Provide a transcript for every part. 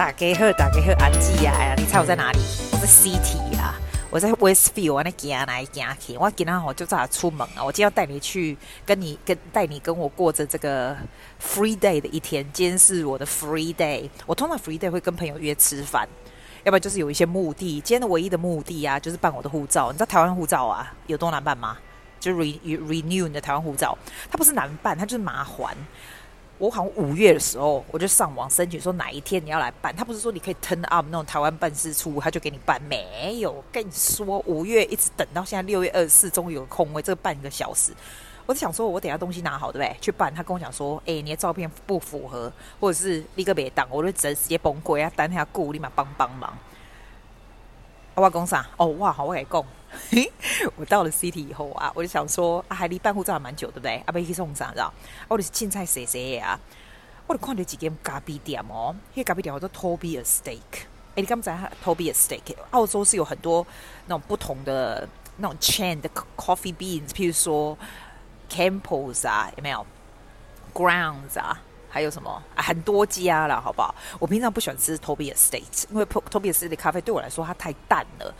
大家好，大家好，安吉呀！呀，你猜我在哪里？我在 City 啊，我在 Westfield，我那行来行去，我今天我就早出门啊！我今天要带你去跟你跟带你跟我过着这个 free day 的一天。今天是我的 free day，我通常 free day 会跟朋友约吃饭，要不然就是有一些目的。今天的唯一的目的啊，就是办我的护照。你知道台湾护照啊有多难办吗？就 re renew 你的台湾护照，它不是难办，它就是麻烦。我好像五月的时候，我就上网申请说哪一天你要来办。他不是说你可以 turn up 那种台湾办事处，他就给你办。没有，跟你说五月一直等到现在六月二十四，终于有空位，这个半个小时。我就想说，我等下东西拿好，对不对？去办。他跟我讲说，哎、你的照片不符合，或者是立刻别当，我就直接崩溃啊！等下顾立马帮帮忙。我讲啥？哦，哇，好，我给讲。我到了 City 以后啊，我就想说啊，还离办护照还蛮久，对不对？啊，要去送啥？知道？我就是凊彩踅踅的啊，我就看到几间咖啡店哦，那咖啡店叫做 Toby Estate。哎，你刚才 Toby Estate，澳洲是有很多那种不同的那种 chain 的 coffee beans，譬如说 Campus 啊，有没有 Grounds 啊？还有什么？啊、很多家了，好不好？我平常不喜欢吃 Toby Estate，因为 Toby Estate 的咖啡对我来说它太淡了。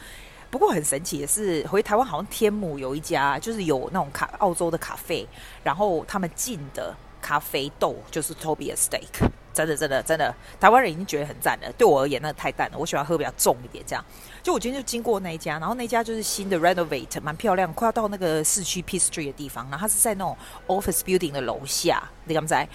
不过很神奇的是，回台湾好像天母有一家，就是有那种卡澳洲的咖啡，然后他们进的咖啡豆就是 Toby a Steak，真的真的真的，台湾人已经觉得很赞了。对我而言，那太淡了，我喜欢喝比较重一点。这样，就我今天就经过那一家，然后那家就是新的 renovate，蛮漂亮，快要到那个市区 Pitt Street 的地方，然后它是在那种 office building 的楼下，你敢不在？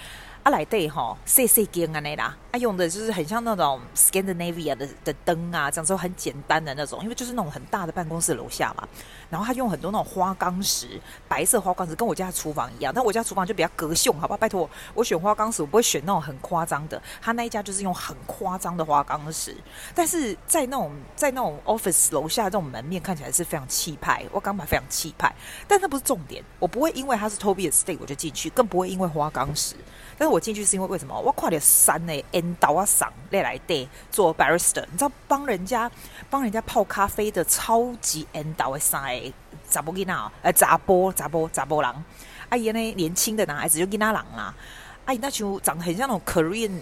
啊，来对哈，细细间啊那啦，啊用的就是很像那种 Scandinavia 的的灯啊，这样说很简单的那种，因为就是那种很大的办公室楼下嘛。然后他用很多那种花岗石，白色花岗石，跟我家厨房一样。但我家厨房就比较隔秀，好吧？拜托，我选花岗石，我不会选那种很夸张的。他那一家就是用很夸张的花岗石，但是在那种在那种 office 楼下这种门面看起来是非常气派，我刚买非常气派。但那不是重点，我不会因为它是 Toby Estate 我就进去，更不会因为花岗石。但是我进去是因为为什么？我跨点山呢，N 到啊上来来对做 barista，你知道帮人家帮人家泡咖啡的超级 N 到的山诶，查某囡仔，呃，查甫查甫查甫人，阿姨呢年轻的男孩子就囡仔人啊，阿姨那就长得很像那种 Korean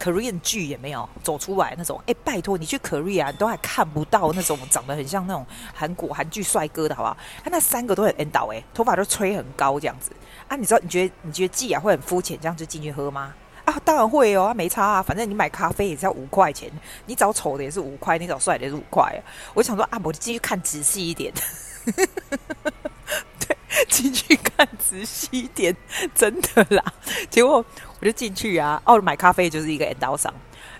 Korean 剧也没有走出来那种，哎、欸，拜托你去 Korea 你都还看不到那种长得很像那种韩国韩剧帅哥的好不好？他那三个都很 N 到诶，头发都吹很高这样子。啊，你知道？你觉得你觉得季亚会很肤浅，这样就进去喝吗？啊，当然会哦，啊、没差啊，反正你买咖啡也是要五块钱，你找丑的也是五块，你找帅的也是五块。我想说啊，我就进去看仔细一点，对，进去看仔细一点，真的啦。结果我就进去啊，哦，买咖啡就是一个 end 商，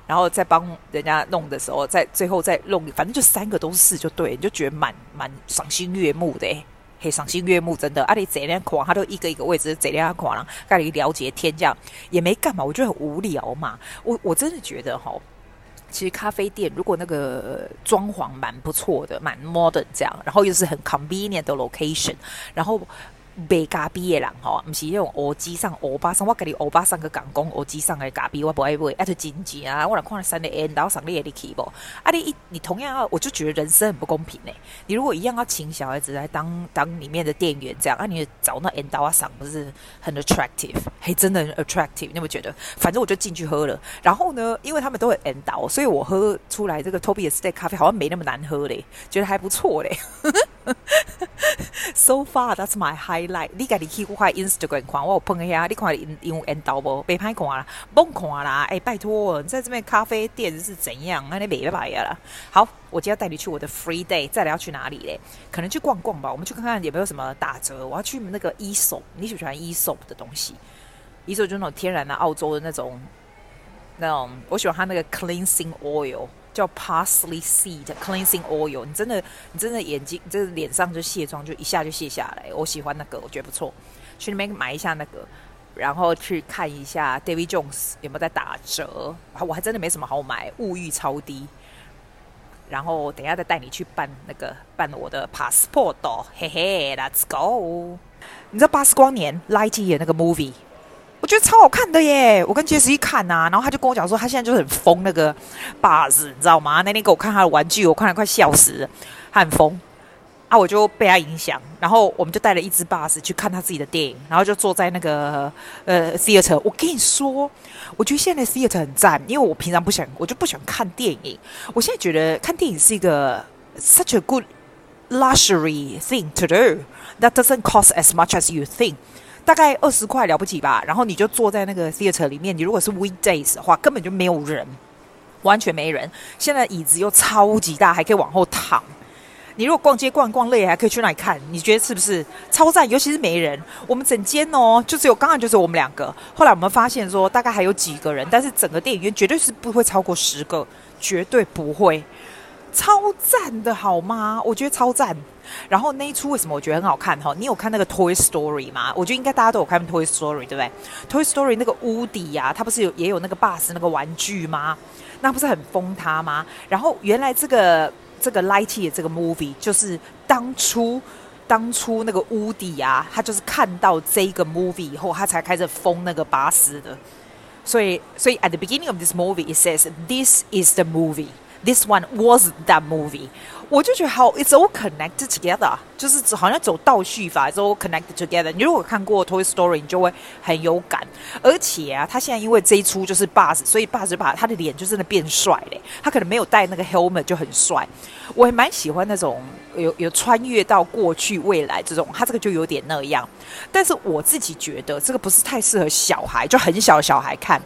然后再帮人家弄的时候，在最后再弄，反正就三个都是就对，你就觉得蛮蛮赏心悦目的。嘿赏心悦目，真的。啊，你怎样看，他都一个一个位置，怎样看了，盖了一了解天，这样也没干嘛，我觉得很无聊嘛。我我真的觉得哈，其实咖啡店如果那个装潢蛮不错的，蛮 modern 这样，然后又是很 convenient 的 location，然后。买咖啡的人吼，不是那种欧机上欧巴桑，我跟你欧巴桑个港工欧机上的咖啡，我不爱买，啊，就真钱啊！我来看了三个 N，然后上列的起不？啊，你一你同样要，我就觉得人生很不公平呢。你如果一样要请小孩子来当当里面的店员，这样啊，你找那 N 刀啊上不是很 attractive？嘿，真的很 attractive，你有没有觉得？反正我就进去喝了，然后呢，因为他们都很 N 刀，所以我喝出来这个 Toby Estate 咖啡好像没那么难喝嘞，觉得还不错嘞。So far, that's my highlight. 你家己去看 Instagram 看，我有碰一下，你看因因缘到无？别歹看啦，甭看啦！哎、拜托，你在这边咖啡店是怎样？那你别白呀啦。好，我今天带你去我的 free day，再来要去哪里嘞？可能去逛逛吧。我们去看看有没有什么打折。我要去那个 e s o p 你喜不喜欢 e s o p 的东西？e s o p 就那种天然的澳洲的那种，那种我喜欢它那个 cleansing oil。叫 Parsley Seed Cleansing Oil，你真的，你真的眼睛，这脸上就卸妆，就一下就卸下来。我喜欢那个，我觉得不错。去那边买一下那个，然后去看一下 David Jones 有没有在打折。我还真的没什么好买，物欲超低。然后等一下再带你去办那个办我的 passport，嘿嘿，Let's go。你知道《巴斯光年》Lightyear 那个 movie？我觉得超好看的耶！我跟杰斯一看呐、啊，然后他就跟我讲说，他现在就很疯那个 Buzz，你知道吗？那天给我看他的玩具，我看了快笑死了。他很疯，啊，我就被他影响，然后我们就带了一只 bus 去看他自己的电影，然后就坐在那个呃 theater。我跟你说，我觉得现在 theater 很赞，因为我平常不想，我就不喜欢看电影。我现在觉得看电影是一个 such a good luxury thing to do that doesn't cost as much as you think。大概二十块了不起吧，然后你就坐在那个 theater 里面。你如果是 weekdays 的话，根本就没有人，完全没人。现在椅子又超级大，还可以往后躺。你如果逛街逛逛累，还可以去那里看，你觉得是不是超赞？尤其是没人，我们整间哦，就只有刚刚就是我们两个。后来我们发现说，大概还有几个人，但是整个电影院绝对是不会超过十个，绝对不会。超赞的好吗？我觉得超赞。然后那一出为什么我觉得很好看？哈，你有看那个 Toy Story 吗？我觉得应该大家都有看 Toy Story，对不对？Toy Story 那个屋底呀、啊，它不是有也有那个 Buzz 那个玩具吗？那不是很疯他吗？然后原来这个。这个 Lighty 这个 movie 就是当初当初那个乌迪啊，他就是看到这个 movie 以后，他才开始封那个巴斯的。所以，所以 at the beginning of this movie, it says this is the movie. This one was that movie. 我就觉得好，it's all connected together，就是好像走倒叙法，it's all connected together。你如果看过 Toy Story，你就会很有感。而且啊，他现在因为这一出就是 Buzz，所以 Buzz 把他的脸就真的变帅嘞。他可能没有戴那个 helmet 就很帅。我还蛮喜欢那种有有穿越到过去未来这种，他这个就有点那样。但是我自己觉得这个不是太适合小孩，就很小的小孩看。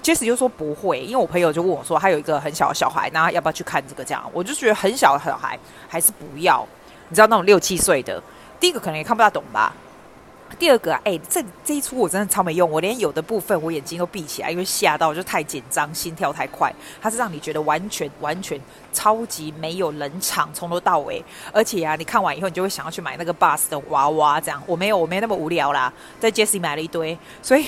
杰斯就说不会，因为我朋友就问我说，他有一个很小的小孩，那要不要去看这个？这样我就觉得很小的小孩。还是不要，你知道那种六七岁的，第一个可能也看不大懂吧。第二个啊，哎，这这一出我真的超没用，我连有的部分我眼睛都闭起来，因为吓到就太紧张，心跳太快。它是让你觉得完全完全超级没有冷场，从头到尾。而且啊，你看完以后，你就会想要去买那个 bus 的娃娃，这样。我没有，我没那么无聊啦，在 Jesse 买了一堆，所以。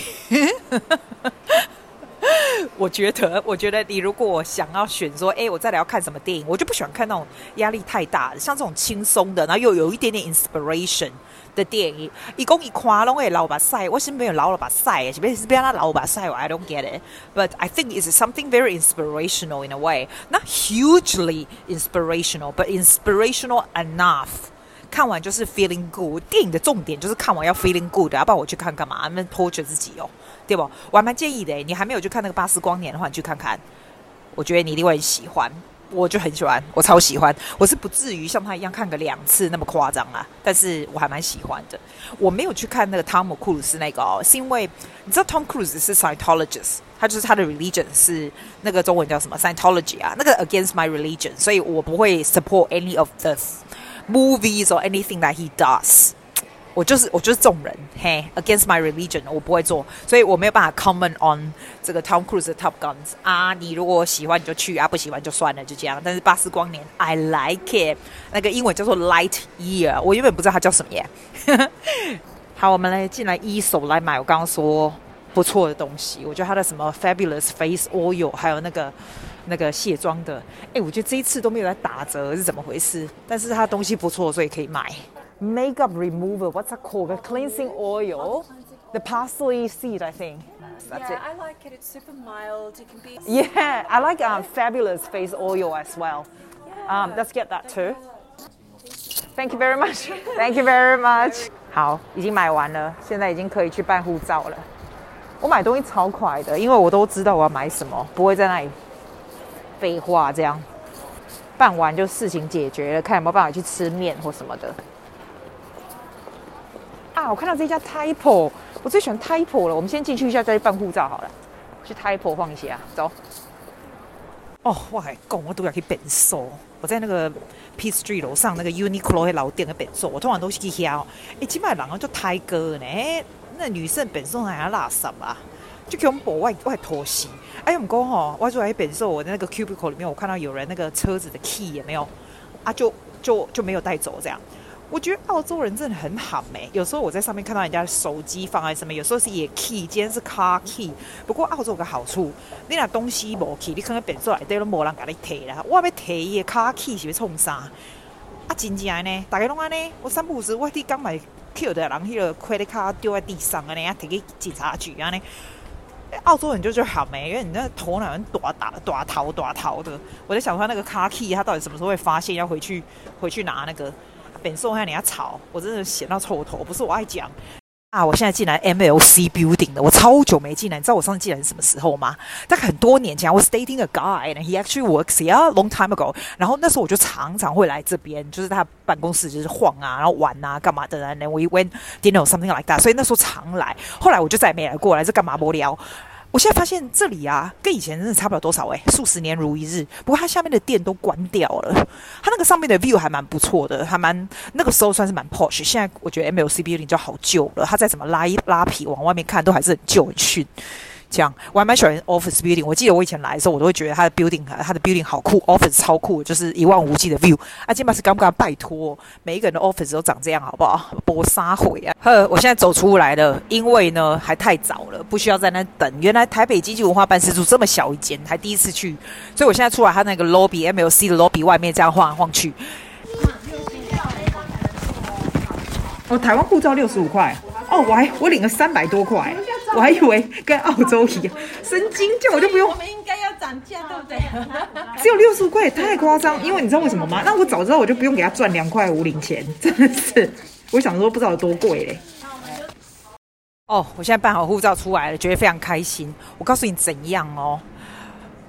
我觉得，我觉得你如果想要选说，哎，我再来要看什么电影，我就不喜欢看那种压力太大的，像这种轻松的，然后又有一点点 inspiration 的电影。一共一夸拢会老把赛，我是没有老了把赛，是不是别让他老把赛？我 I don't get it。But I think it's something very inspirational in a way, not hugely inspirational, but inspirational enough. 看完就是 feeling good。电影的重点就是看完要 feeling good，要不然我去看干嘛？那拖着自己哦。对不？我还蛮建议的。你还没有去看那个《巴斯光年》的话，你去看看。我觉得你一定会很喜欢。我就很喜欢，我超喜欢。我是不至于像他一样看个两次那么夸张啊，但是我还蛮喜欢的。我没有去看那个汤姆·库鲁斯那个哦，是因为你知道汤姆·库鲁斯是 Scientologist，他就是他的 religion 是那个中文叫什么 Scientology 啊，那个 against my religion，所以我不会 support any of the movies or anything that he does。我就是我就是这种人，嘿，against my religion，我不会做，所以我没有办法 comment on 这个 Tom Cruise 的 Top Guns 啊。你如果喜欢你就去啊，不喜欢就算了，就这样。但是巴斯光年，I like it，那个英文叫做 Light Year，我原本不知道它叫什么耶。好，我们来进来一手来买我刚刚说不错的东西，我觉得它的什么 Fabulous Face Oil，还有那个那个卸妆的，哎，我觉得这一次都没有在打折，是怎么回事？但是它东西不错，所以可以买。Makeup remover. What's that called? A cleansing oil. The parsley seed, I think. That's yeah, it. I like it. It's super mild. It can be. Yeah, I like um, fabulous face oil as well. Yeah. Um, let's get that too. Thank you very much. Thank you very much. 好，已经买完了，现在已经可以去办护照了。我买东西超快的，因为我都知道我要买什么，不会在那里废话这样。办完就事情解决了，看有没有办法去吃面或什么的。 我看到这家 Typo，我最喜欢 Typo 了。我们先进去一下，再去办护照好了。去 Typo 晃一下，走。哦，我还讲我都要去变瘦。我在那个 P Street 楼上那个 Uniqlo 的老店的变瘦。我通常都是去挑。哎，今麦人啊就泰哥呢。那女生变瘦还要拉什么？就给我们博外外拖鞋。哎，我们讲吼，我做来变瘦，我在那个 cubicle 里面，我看到有人那个车子的 key 也没有啊，就就就没有带走这样。我觉得澳洲人真的很好诶，有时候我在上面看到人家手机放在什么，有时候是也 key，今天是 car key。不过澳洲有个好处，你那东西无 key，你可能变出来对都无人给你提啦。我要提伊 car key 是要创啥？啊，真正呢，大家拢安呢。我三不五时我伫刚买 Q 的人，迄个 credit card 丢在地上啊，呢啊，提去警察局啊呢。澳洲人就觉得好没，因为你那头脑很短打短逃短逃的。我在想说那个 car key，他到底什么时候会发现要回去回去拿那个？本送下你要吵，我真的闲到臭头。不是我爱讲啊，我现在进来 MLC Building 的，我超久没进来。你知道我上次进来是什么时候吗？大概很多年前，我 dating a guy and he actually works here long time ago。然后那时候我就常常会来这边，就是他办公室就是晃啊，然后玩啊，干嘛的。And then we went dinner something like that。所以那时候常来。后来我就再也没来过来，这干嘛无聊？我现在发现这里啊，跟以前真的差不了多少诶、数十年如一日。不过它下面的店都关掉了，它那个上面的 view 还蛮不错的，还蛮那个时候算是蛮 posh。现在我觉得 MLCB 零就好旧了，它再怎么拉一拉皮往外面看，都还是很旧很逊。这样，我还蛮喜欢 office building。我记得我以前来的时候，我都会觉得它的 building，它的 building 好酷，office 超酷，就是一望无际的 view。啊，今巴是刚不刚拜托，每一个人的 office 都长这样，好不好？搏杀回啊！呵，我现在走出来了，因为呢还太早了，不需要在那等。原来台北经济文化办事处这么小一间，还第一次去，所以我现在出来，它那个 lobby MLC 的 lobby 外面这样晃来晃去。哦，台湾护照六十五块。哦，我还我领了三百多块，我还以为跟澳洲一样，神经，叫我就不用。我们应该要涨价，对不对？只有六十五块，也太夸张。因为你知道为什么吗？那我早知道我就不用给他赚两块五零钱，真的是。我想说不知道有多贵嘞。哦，我现在办好护照出来了，觉得非常开心。我告诉你怎样哦。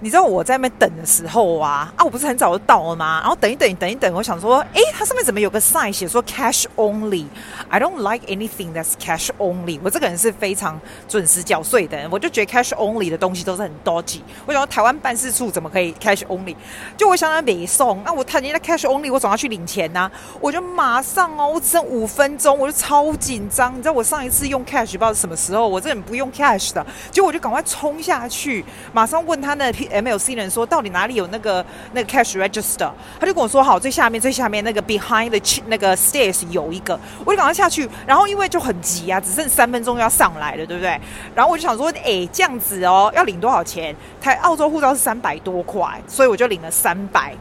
你知道我在那边等的时候啊，啊，我不是很早就到了吗？然后等一等，等一等，我想说，诶，它上面怎么有个 sign 写说 cash only？I don't like anything that's cash only。我这个人是非常准时缴税的人，我就觉得 cash only 的东西都是很 dodgy。我想说台湾办事处怎么可以 cash only？就我想到北送，那我看人家 cash only，我总要去领钱呐、我就马上哦，我只剩五分钟，我就超紧张。你知道我上一次用 cash 不知道什么时候，我这人不用 cash 的，结果我就赶快冲下去，马上问他那 MLC 人说，到底哪里有那个那个 cash register？他就跟我说，好，最下面最下面那个 behind the 那个 stairs 有一个，我就赶快下去。然后因为就很急啊，只剩三分钟要上来了，对不对？然后我就想说，哎，这样子哦，要领多少钱？台澳洲护照是三百多块，所以我就领了三百。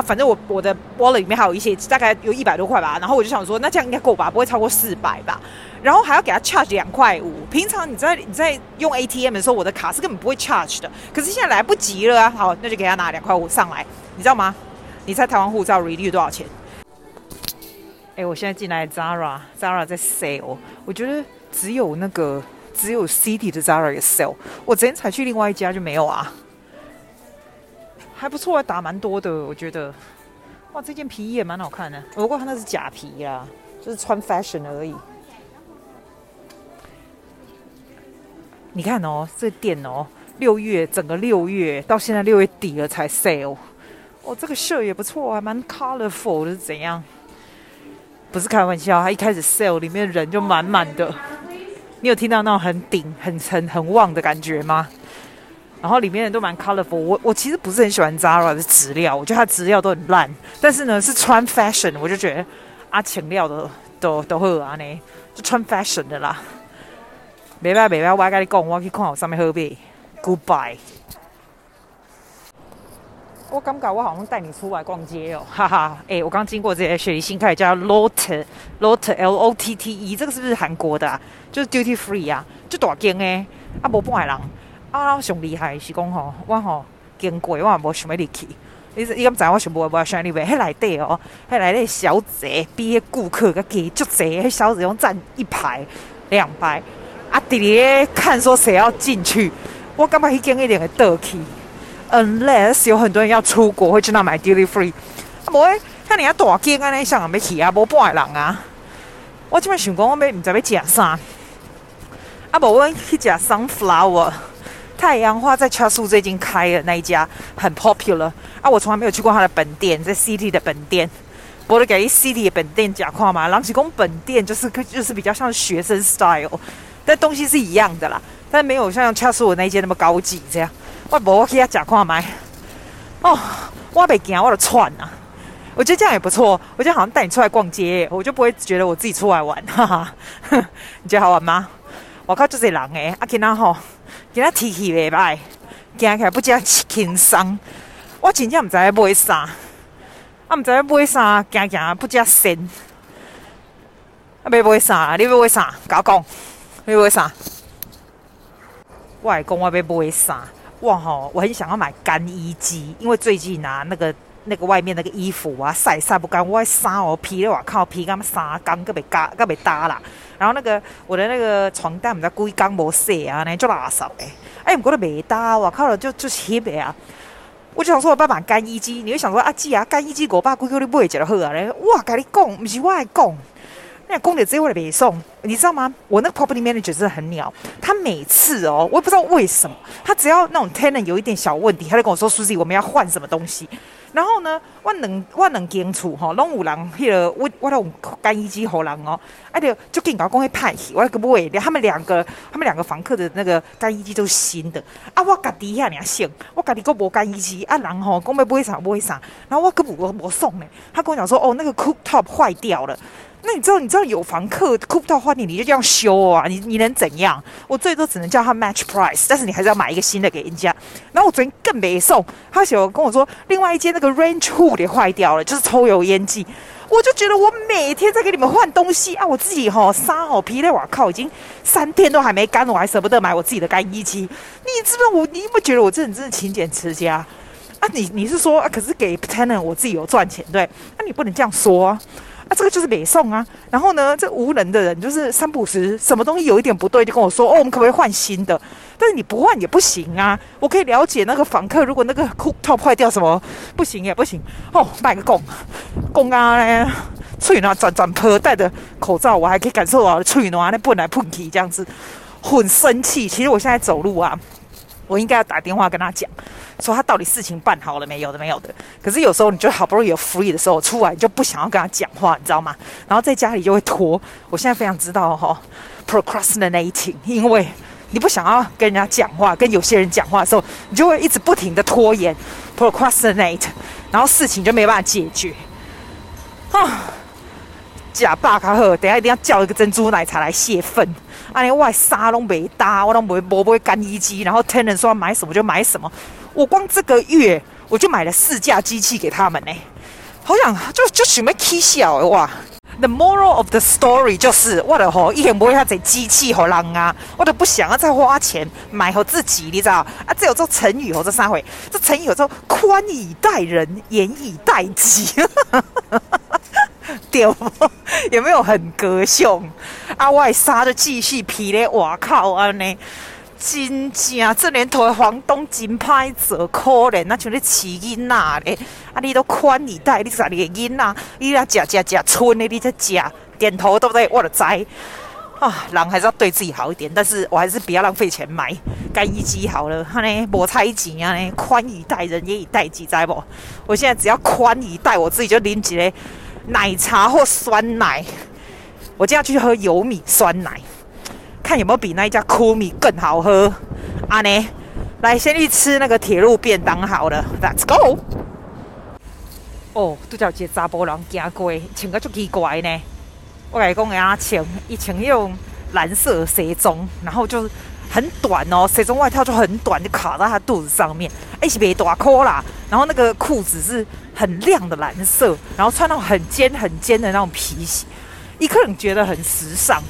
反正我我的 wallet 里面还有一些，大概有一百多块吧。然后我就想说，那这样应该够吧，不会超过四百吧。然后还要给他 charge 两块五。平常你在你在用 ATM 的时候，我的卡是根本不会 charge 的。可是现在来不及了啊！好，那就给他拿两块五上来。你知道吗？你猜台湾护照 renew 多少钱？哎，我现在进来 Zara，Zara 在 sale。我觉得只有那个只有 City 的 Zara 有 sale。我昨天才去另外一家就没有啊。还不错，打蛮多的，我觉得。哇，这件皮衣也蛮好看的，不过它那是假皮啦，就是穿 fashion 而已。你看哦，这店哦，六月整个六月到现在六月底了才 sale。哦，这个 s 也不错，还蛮 colorful 的，是怎样？不是开玩笑，它一开始 sale 里面人就满满的。你有听到那种很顶、很沉很旺的感觉吗？然后里面人都蛮 colorful，我我其实不是很喜欢 Zara 的质料，我觉得它质料都很烂。但是呢，是穿 fashion，我就觉得啊，情料的都都会啊呢，就穿 fashion 的啦。没办法，没办法，我跟你讲，我去看我上面喝杯，Goodbye。我感觉我好像带你出来逛街哦，哈哈。哎，我刚经过这些雪梨新开叫 Lotte，Lotte L O T T E，这个是不是韩国的啊？就是 duty free 啊，就大间诶，啊无半个人。啊，上厉害是讲吼，我吼经过，我也无想要入去。你你敢知我想无无想入去？迄内底哦，迄内底小姐比迄顾客佮加足济，迄小姐拢站一排两排。啊，伫咧看说谁要进去，我感觉迄间一定会倒去。Unless 有很多人要出国，会去那买 duty free。啊，无诶，遐尔大间安尼想要去啊，无半个人啊。我即摆想讲，我要毋知要食啥。啊，无阮去食 sunflower。太阳花在 c h a s u 最近开了那一家很 popular 啊，我从来没有去过他的本店，在 City 的本店。我都给 City 的本店假话嘛，朗起公本店就是就是比较像学生 style，但东西是一样的啦，但没有像 c h a s u 那一间那么高级这样。我无我给他假话买哦，我没惊，我的串啊，我觉得这样也不错，我觉得好像带你出来逛街，我就不会觉得我自己出来玩，哈哈，你觉得好玩吗？我靠，这些人诶，啊，今仔吼，今仔天气袂歹，行起来不只轻松。我真正毋知要买啥，啊，毋知要买啥，行行不只新。啊，要买啥？你要买啥？甲我讲，要买啥？我来讲，我要买啥？哇吼，我很想要买干衣机，因为最近啊，那个。那个外面那个衣服啊晒晒不干，我衫哦披了，我靠披干嘛衫干，个被嘎个被搭啦。然后那个我的那个床单，唔知故意刚没洗啊，那就垃圾诶。哎，我觉得没搭，我靠了就就黑白啊。我就想说，我爸买干衣机，你会想说啊，姐啊，干衣机我爸规矩你买一个好啊咧。哇，跟你讲，不是我来讲。那公的只有我的北宋，你知道吗？我那个 property manager 真的很鸟，他每次哦，我也不知道为什么，他只要那种 tenant 有一点小问题，他就跟我说：“Susie，我们要换什么东西。”然后呢，我两我两间厝吼，拢有人迄个我我用干衣机好人哦，哎对，就跟搞讲讲会派去，我个不会，他们两个他们两个房客的那个干衣机都是新的。啊，我家底下你想，我家己个无干衣机啊，人吼讲要买啥买啥，然后我个无无送呢，他跟我讲说哦，那个 cooktop 坏掉了。那你知道，你知道有房客 cooktop 坏掉，你就这样修啊？你你能怎样？我最多只能叫他 match price，但是你还是要买一个新的给人家。然后我昨天更没送，他想跟我说，另外一间那个 range hood 也坏掉了，就是抽油烟机。我就觉得我每天在给你们换东西啊，我自己哈杀好皮嘞，我靠，已经三天都还没干，我还舍不得买我自己的干衣机。你知不知道我，你有没有觉得我这人真的勤俭持家啊？你你是说啊？可是给 tenant 我自己有赚钱，对？那、你不能这样说啊。啊，这个就是北宋啊。然后呢，这无能的人就是三不时，什么东西有一点不对，就跟我说：“哦，我们可不可以换新的？”但是你不换也不行啊。我可以了解那个房客，如果那个 cooktop 坏掉，什么不行也不行。哦，卖个供供啊嘞，吹暖转转坡，戴着口罩，我还可以感受到吹暖那喷来喷去这样子，很生气。其实我现在走路啊。我应该要打电话跟他讲，说他到底事情办好了没有的，没有的。可是有时候你就好不容易有 free 的时候出来，你就不想要跟他讲话，你知道吗？然后在家里就会拖。我现在非常知道哈、哦、procrastinating，因为你不想要跟人家讲话，跟有些人讲话的时候，你就会一直不停的拖延 procrastinate，然后事情就没办法解决。啊，假爸卡赫，等下一定要叫一个珍珠奶茶来泄愤。啊！你外沙龙没搭，我都没不会干衣机，然后 tenant 说买什么就买什么。我光这个月我就买了四架机器给他们呢，好想就就准备起笑哇！The moral of the story 就是我的吼，一天不会他这机器好浪啊，我都不想要再花钱买好自己，你知道啊？这有这成语哦，这三回，这成语有这宽以待人，严以待己。对，有没有很高兴？啊，外杀的继续批咧，我靠啊！呢，真正这年头的房东真歹做，可怜那像你饲囡仔咧，啊，你都宽以待，你啥你囡仔，你要吃吃吃春的，你在吃，点头对不对？我的栽啊，人还是要对自己好一点，但是我还是不要浪费钱买干衣机好了。哈呢，无差钱啊呢，宽以待人，也以待己，知不？我现在只要宽以待我自己，就拎起来。奶茶或酸奶，我今天要去喝油米酸奶，看有没有比那一家酷米更好喝。啊呢，来先去吃那个铁路便当好了，Let's go。哦，都叫这查甫人行过，穿个足奇怪呢。我跟你讲，人家穿一穿那种蓝色西装，然后就很短哦，西装外套就很短，就卡在他肚子上面，哎是别大裤啦，然后那个裤子是。很亮的蓝色，然后穿那种很尖很尖的那种皮鞋，一个人觉得很时尚。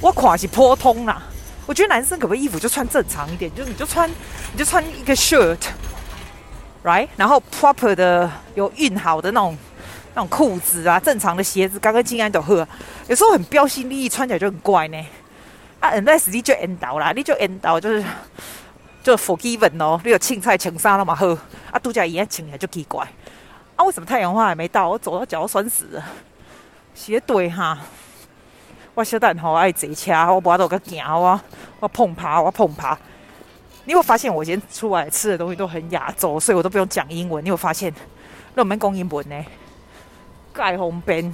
我垮是颇通啦，我觉得男生可不可以衣服就穿正常一点，就是你就穿你就穿一个 shirt，right，然后 proper 的有熨好的那种那种裤子啊，正常的鞋子，干干净净就好。有时候很标新立异，穿起来就很怪呢。啊，unless 你就 end 到啦，你就 end 到就是就 forgiven 哦，你有青菜青衫那么好，啊，度假衣穿起来就奇怪。啊！为什么太阳花还没到？我走到脚都酸死了。斜对哈，我小蛋好爱坐车，我不都个行我我碰爬，我碰爬。你有发现我今天出来吃的东西都很亚洲，所以我都不用讲英文。你有发现？那我们讲英文呢？盖红边。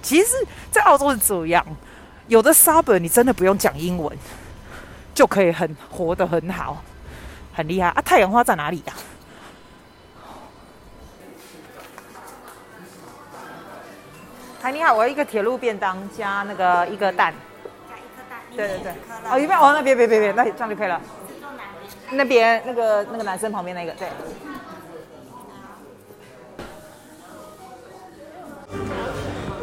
其实，在澳洲是这样，有的 suburb 你真的不用讲英文，就可以很活得很好，很厉害啊！太阳花在哪里呀？哎，你好，我要一个铁路便当加那个一个蛋，加一颗蛋，对对对，哦，一边哦，那边别别别，那这样就可以了。那边那个那个男生旁边那个，对。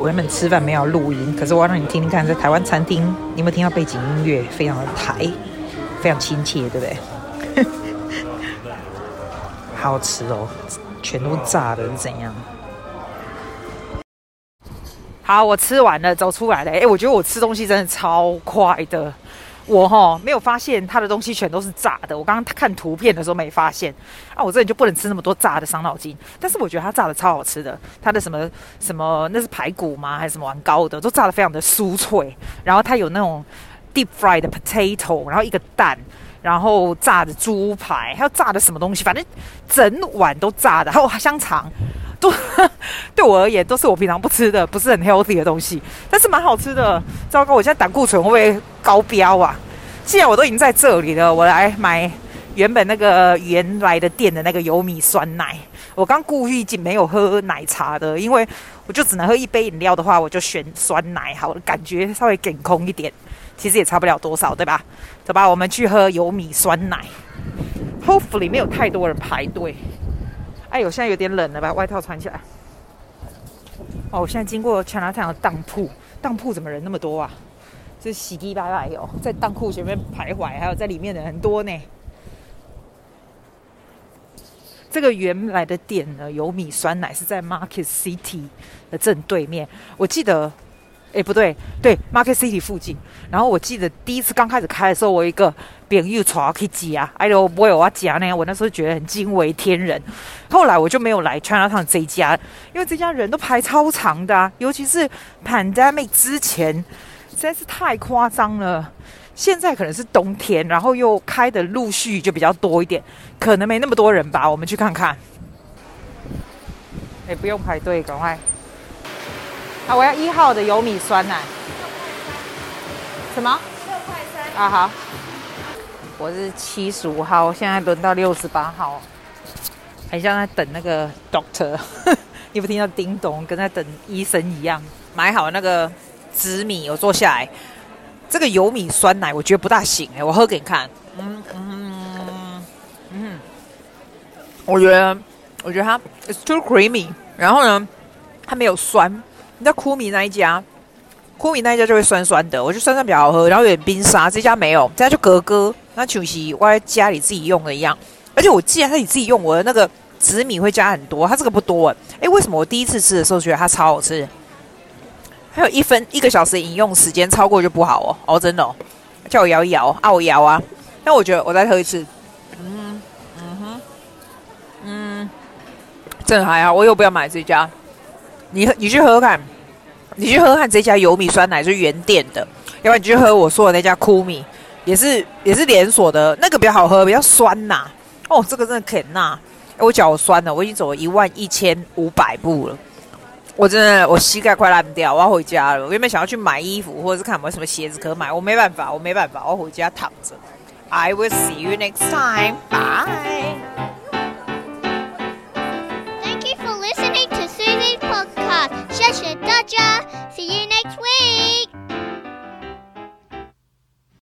我原本吃饭没有录音，可是我要让你听听看，在台湾餐厅，你有没有听到背景音乐？非常的台，非常亲切，对不对？好吃哦。全都炸的是怎样？好，我吃完了，走出来了。哎，我觉得我吃东西真的超快的。我哈没有发现他的东西全都是炸的。我刚刚看图片的时候没发现啊，我这人就不能吃那么多炸的，伤脑筋。但是我觉得他炸的超好吃的，他的什么什么那是排骨吗？还是什么丸糕的，都炸的非常的酥脆。然后他有那种 deep fried potato，然后一个蛋，然后炸的猪排，还有炸的什么东西，反正整碗都炸的，还有香肠。都 对我而言都是我平常不吃的，不是很 healthy 的东西，但是蛮好吃的。糟糕，我现在胆固醇会不会高标啊？既然我都已经在这里了，我来买原本那个原来的店的那个油米酸奶。我刚故意仅没有喝奶茶的，因为我就只能喝一杯饮料的话，我就选酸奶好，感觉稍微健康一点。其实也差不了多少，对吧？走吧，我们去喝油米酸奶。Hopefully 没有太多人排队。哎呦，现在有点冷了，把外套穿起来。哦，我现在经过 Chinatown 的当铺，当铺怎么人那么多啊？这是洗地拜拜哟，在当铺前面徘徊，还有在里面的很多呢。这个原来的店呢，有米酸奶是在 Market City 的正对面，我记得。哎，不对，对，Market City 附近。然后我记得第一次刚开始开的时候，我一个朋友带我去夹，哎呦，我有啊夹呢，我那时候觉得很惊为天人。后来我就没有来 Chinatown 这家，因为这家人都排超长的啊，尤其是 Pandemic 之前，实在是太夸张了。现在可能是冬天，然后又开的陆续就比较多一点，可能没那么多人吧。我们去看看。哎，不用排队，赶快。啊，我要一号的油米酸奶。什么？六块三。啊好。我是七十五号，现在轮到六十八号，很像在等那个 doctor。你不听到叮咚，跟在等医生一样。买好那个紫米，我坐下来。这个油米酸奶我觉得不大行哎，我喝给你看。嗯嗯嗯。我觉得，我觉得它 it's too creamy，然后呢，它没有酸。你知道库米那一家，库米那一家就会酸酸的，我觉得酸酸比较好喝，然后有点冰沙。这家没有，这家就格格，那就是我在家里自己用的一样。而且我记得他你自己用我的那个紫米会加很多，它这个不多诶，为什么我第一次吃的时候觉得它超好吃？还有一分一个小时饮用时间超过就不好哦，哦真的哦，叫我摇一摇啊，我摇啊。那我觉得我再喝一次，嗯嗯哼，嗯，真的还好，我又不要买这家。你你去喝喝看。你去喝看这家油米酸奶是原店的，要不然你去喝我说的那家库米，也是也是连锁的，那个比较好喝，比较酸呐。哦，这个真的肯呐，我脚酸了，我已经走了一万一千五百步了，我真的我膝盖快烂掉，我要回家了。我原本想要去买衣服，或者是看有没有什么鞋子可买，我没办法，我没办法，我要回家躺着。I will see you next time. Bye. podcast. 谢谢大家，See you next week.